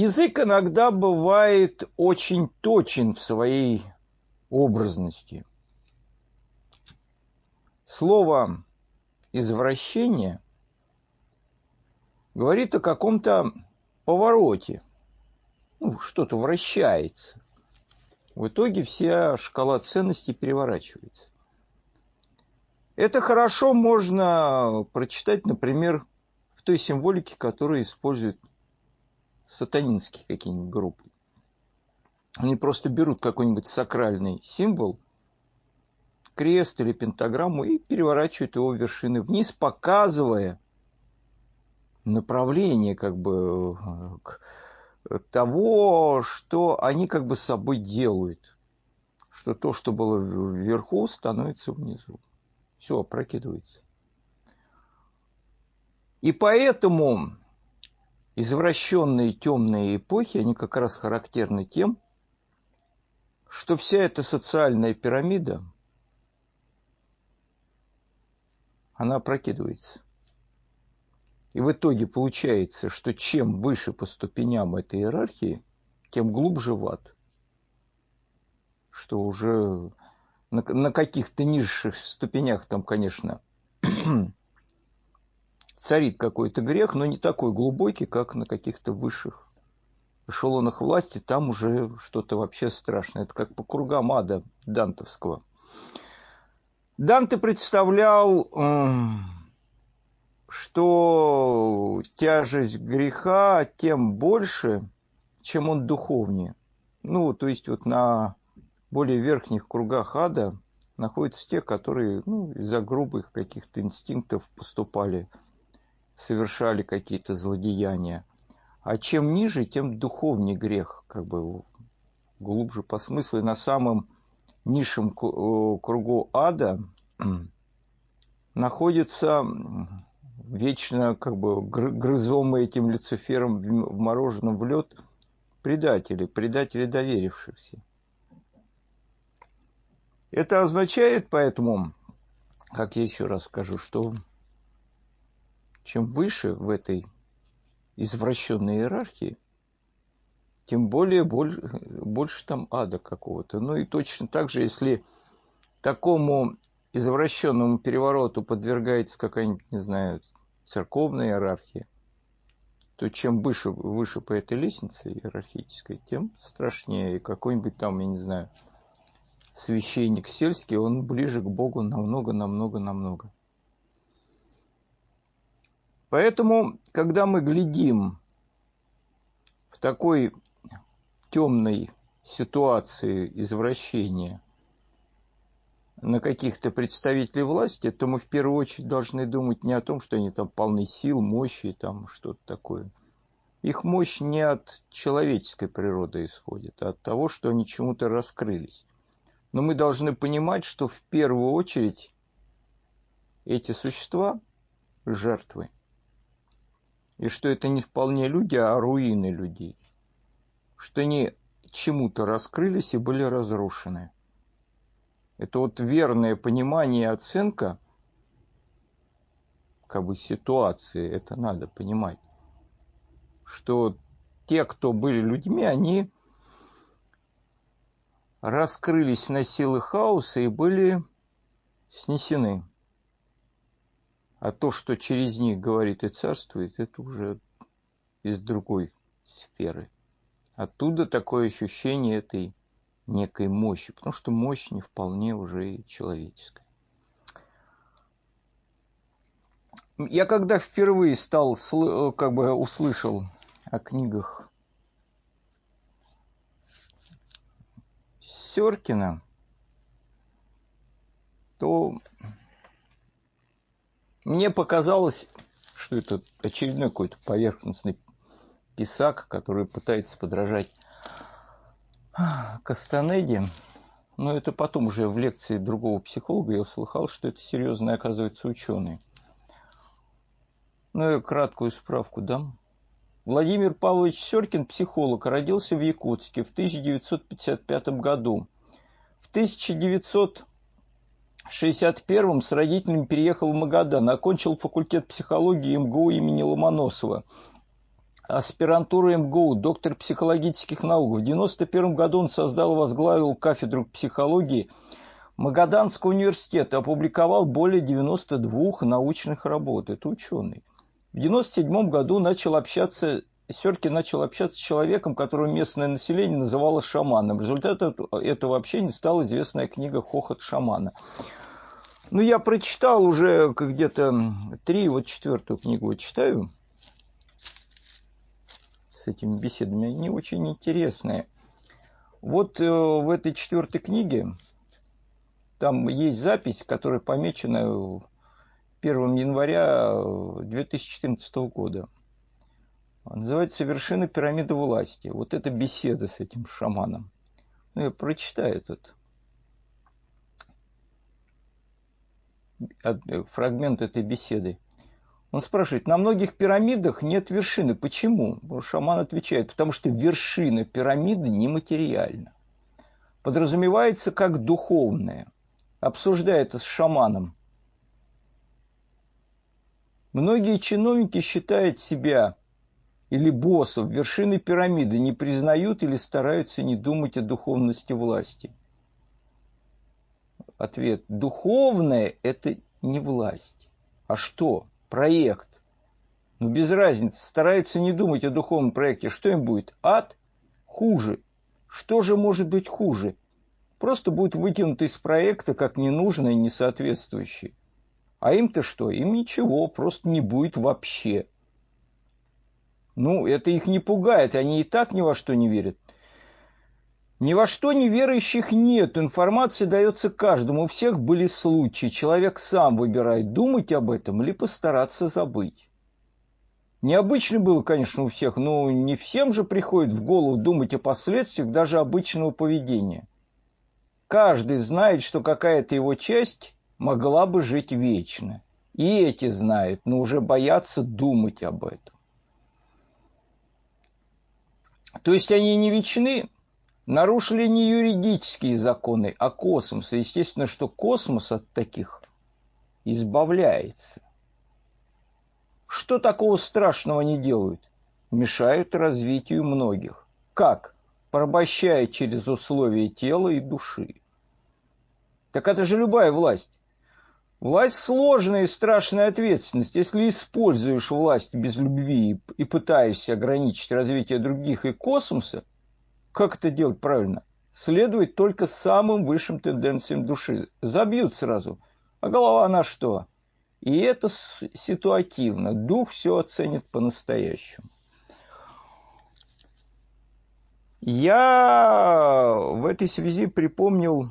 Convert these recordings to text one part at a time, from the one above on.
Язык иногда бывает очень точен в своей образности. Слово «извращение» говорит о каком-то повороте. Ну, что-то вращается. В итоге вся шкала ценностей переворачивается. Это хорошо можно прочитать, например, в той символике, которую используют сатанинские какие-нибудь группы. Они просто берут какой-нибудь сакральный символ, крест или пентаграмму и переворачивают его вершины вниз, показывая направление как бы того, что они как бы с собой делают. Что то, что было вверху, становится внизу. Все опрокидывается. И поэтому извращенные темные эпохи, они как раз характерны тем, что вся эта социальная пирамида, она опрокидывается. И в итоге получается, что чем выше по ступеням этой иерархии, тем глубже в ад. Что уже на, на каких-то низших ступенях там, конечно, царит какой-то грех, но не такой глубокий, как на каких-то высших эшелонах власти. Там уже что-то вообще страшное. Это как по кругам ада дантовского. Данте представлял, что тяжесть греха тем больше, чем он духовнее. Ну, то есть вот на более верхних кругах ада находятся те, которые ну, из-за грубых каких-то инстинктов поступали совершали какие-то злодеяния. А чем ниже, тем духовнее грех, как бы глубже по смыслу. И на самом низшем э, кругу ада находится вечно как бы грызомые этим Люцифером вмороженным в лед предатели, предатели доверившихся. Это означает поэтому, как я еще раз скажу, что чем выше в этой извращенной иерархии, тем более больше, больше там ада какого-то. Ну и точно так же, если такому извращенному перевороту подвергается какая-нибудь, не знаю, церковная иерархия, то чем выше, выше по этой лестнице иерархической, тем страшнее. И какой-нибудь там, я не знаю, священник сельский, он ближе к Богу намного, намного, намного. Поэтому, когда мы глядим в такой темной ситуации извращения на каких-то представителей власти, то мы в первую очередь должны думать не о том, что они там полны сил, мощи, там что-то такое. Их мощь не от человеческой природы исходит, а от того, что они чему-то раскрылись. Но мы должны понимать, что в первую очередь эти существа – жертвы – и что это не вполне люди, а руины людей, что они чему-то раскрылись и были разрушены. Это вот верное понимание и оценка как бы ситуации, это надо понимать, что те, кто были людьми, они раскрылись на силы хаоса и были снесены. А то, что через них говорит и царствует, это уже из другой сферы. Оттуда такое ощущение этой некой мощи, потому что мощь не вполне уже и человеческая. Я когда впервые стал, как бы услышал о книгах Серкина, то мне показалось, что это очередной какой-то поверхностный писак, который пытается подражать Кастанеде. Но это потом уже в лекции другого психолога я услыхал, что это серьезно оказывается ученый. Ну, я краткую справку дам. Владимир Павлович Серкин, психолог, родился в Якутске в 1955 году. В 1900 в 61-м с родителями переехал в Магадан, окончил факультет психологии МГУ имени Ломоносова. аспирантуры МГУ, доктор психологических наук. В 1991 году он создал и возглавил кафедру психологии Магаданского университета, опубликовал более 92 научных работ. Это ученый. В 1997 году начал общаться Серкин начал общаться с человеком, которого местное население называло шаманом. Результатом этого общения стала известная книга «Хохот шамана». Ну, я прочитал уже где-то три, вот четвертую книгу читаю с этими беседами. Они очень интересные. Вот э, в этой четвертой книге там есть запись, которая помечена 1 января 2014 года. Называется «Вершина пирамиды власти». Вот это беседа с этим шаманом. Ну, я прочитаю этот фрагмент этой беседы. Он спрашивает, на многих пирамидах нет вершины. Почему? Шаман отвечает, потому что вершина пирамиды нематериальна. Подразумевается как духовная. Обсуждая это с шаманом. Многие чиновники считают себя или боссов вершины пирамиды, не признают или стараются не думать о духовности власти. Ответ. Духовное – это не власть. А что? проект. Ну, без разницы, старается не думать о духовном проекте. Что им будет? Ад? Хуже. Что же может быть хуже? Просто будет вытянуто из проекта как ненужное несоответствующее. А им-то что? Им ничего, просто не будет вообще. Ну, это их не пугает, они и так ни во что не верят. Ни во что неверующих нет, информация дается каждому, у всех были случаи, человек сам выбирает, думать об этом или постараться забыть. Необычно было, конечно, у всех, но не всем же приходит в голову думать о последствиях даже обычного поведения. Каждый знает, что какая-то его часть могла бы жить вечно. И эти знают, но уже боятся думать об этом. То есть они не вечны, нарушили не юридические законы, а космос. естественно, что космос от таких избавляется. Что такого страшного не делают? Мешают развитию многих. Как? Порабощая через условия тела и души. Так это же любая власть. Власть сложная и страшная ответственность. Если используешь власть без любви и пытаешься ограничить развитие других и космоса, как это делать правильно? Следовать только самым высшим тенденциям души. Забьют сразу. А голова на что? И это ситуативно. Дух все оценит по-настоящему. Я в этой связи припомнил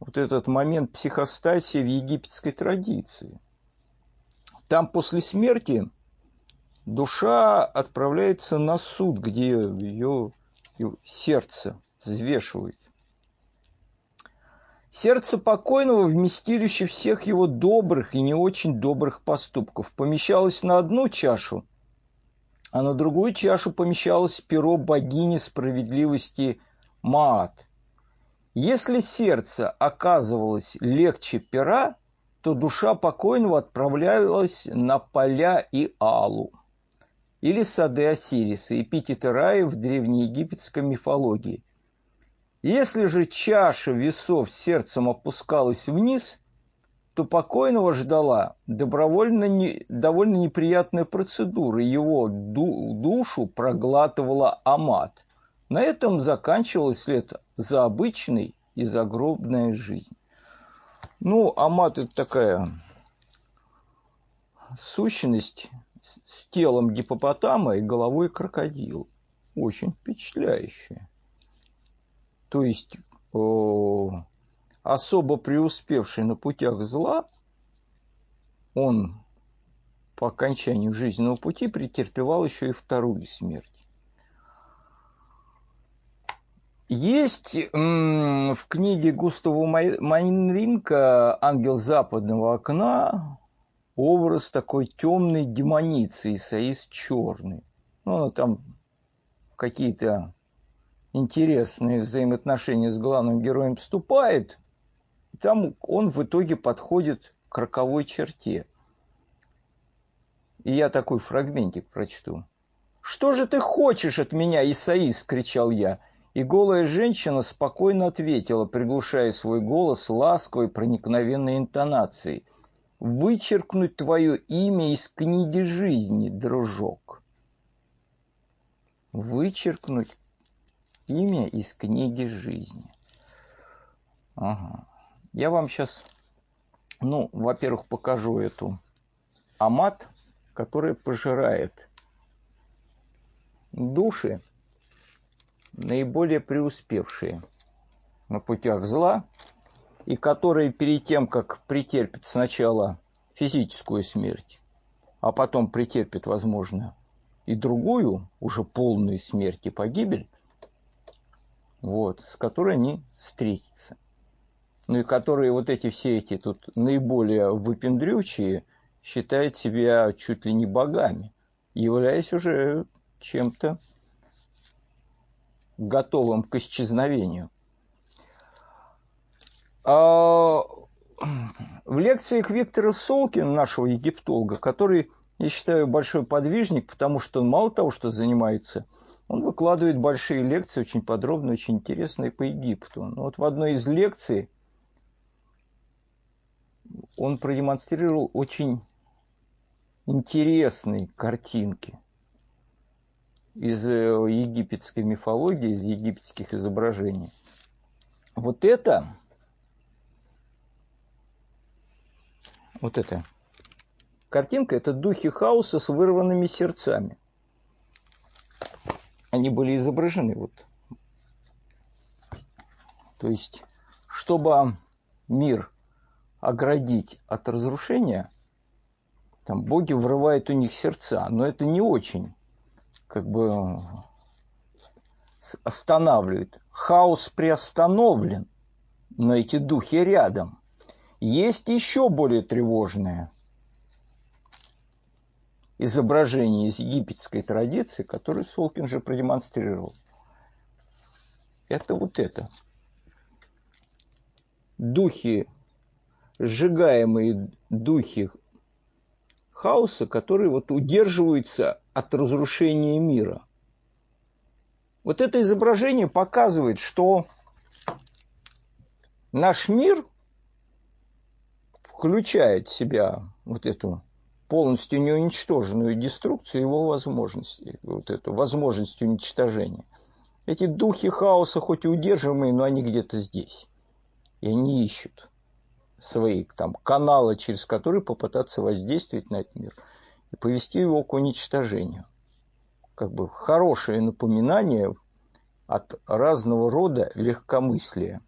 вот этот момент психостасии в египетской традиции. Там после смерти душа отправляется на суд, где ее, ее сердце взвешивает. Сердце покойного вместилище всех его добрых и не очень добрых поступков помещалось на одну чашу, а на другую чашу помещалось перо богини справедливости Маат. Если сердце оказывалось легче пера, то душа покойного отправлялась на поля и алу или сады Осириса, эпитеты рая в древнеегипетской мифологии. Если же чаша весов сердцем опускалась вниз, то покойного ждала добровольно не, довольно неприятная процедура. Его ду, душу проглатывала амат. На этом заканчивалась след за обычной и загробная жизнь. Ну, амат это такая сущность, с телом гипопотама и головой крокодила. Очень впечатляющее. То есть особо преуспевший на путях зла, он по окончанию жизненного пути претерпевал еще и вторую смерть. Есть в книге Густава Майнринка «Ангел западного окна» образ такой темной демоницы, Исаис черный. Ну, она там какие-то интересные взаимоотношения с главным героем вступает, и там он в итоге подходит к роковой черте. И я такой фрагментик прочту. «Что же ты хочешь от меня, Исаис?» – кричал я. И голая женщина спокойно ответила, приглушая свой голос ласковой проникновенной интонацией. «Вычеркнуть твое имя из книги жизни, дружок». Вычеркнуть имя из книги жизни. Ага. Я вам сейчас, ну, во-первых, покажу эту амат, которая пожирает души, наиболее преуспевшие на путях зла, и которые перед тем, как претерпят сначала физическую смерть, а потом претерпят, возможно, и другую, уже полную смерть и погибель, вот, с которой они встретятся. Ну и которые вот эти все эти тут наиболее выпендрючие считают себя чуть ли не богами, являясь уже чем-то готовым к исчезновению. А в лекциях Виктора Солкина, нашего египтолога, который, я считаю, большой подвижник, потому что он мало того, что занимается, он выкладывает большие лекции, очень подробные, очень интересные по Египту. Но вот в одной из лекций он продемонстрировал очень интересные картинки – из э, египетской мифологии, из египетских изображений. Вот это, вот это картинка, это духи хаоса с вырванными сердцами. Они были изображены вот. То есть, чтобы мир оградить от разрушения, там боги врывают у них сердца, но это не очень как бы останавливает. Хаос приостановлен, но эти духи рядом. Есть еще более тревожное изображение из египетской традиции, которое Солкин же продемонстрировал. Это вот это. Духи, сжигаемые духи хаоса, которые вот удерживаются от разрушения мира. Вот это изображение показывает, что наш мир включает в себя вот эту полностью неуничтоженную деструкцию его возможностей, вот эту возможность уничтожения. Эти духи хаоса хоть и удерживаемые, но они где-то здесь. И они ищут свои там, каналы, через которые попытаться воздействовать на этот мир и повести его к уничтожению. Как бы хорошее напоминание от разного рода легкомыслия.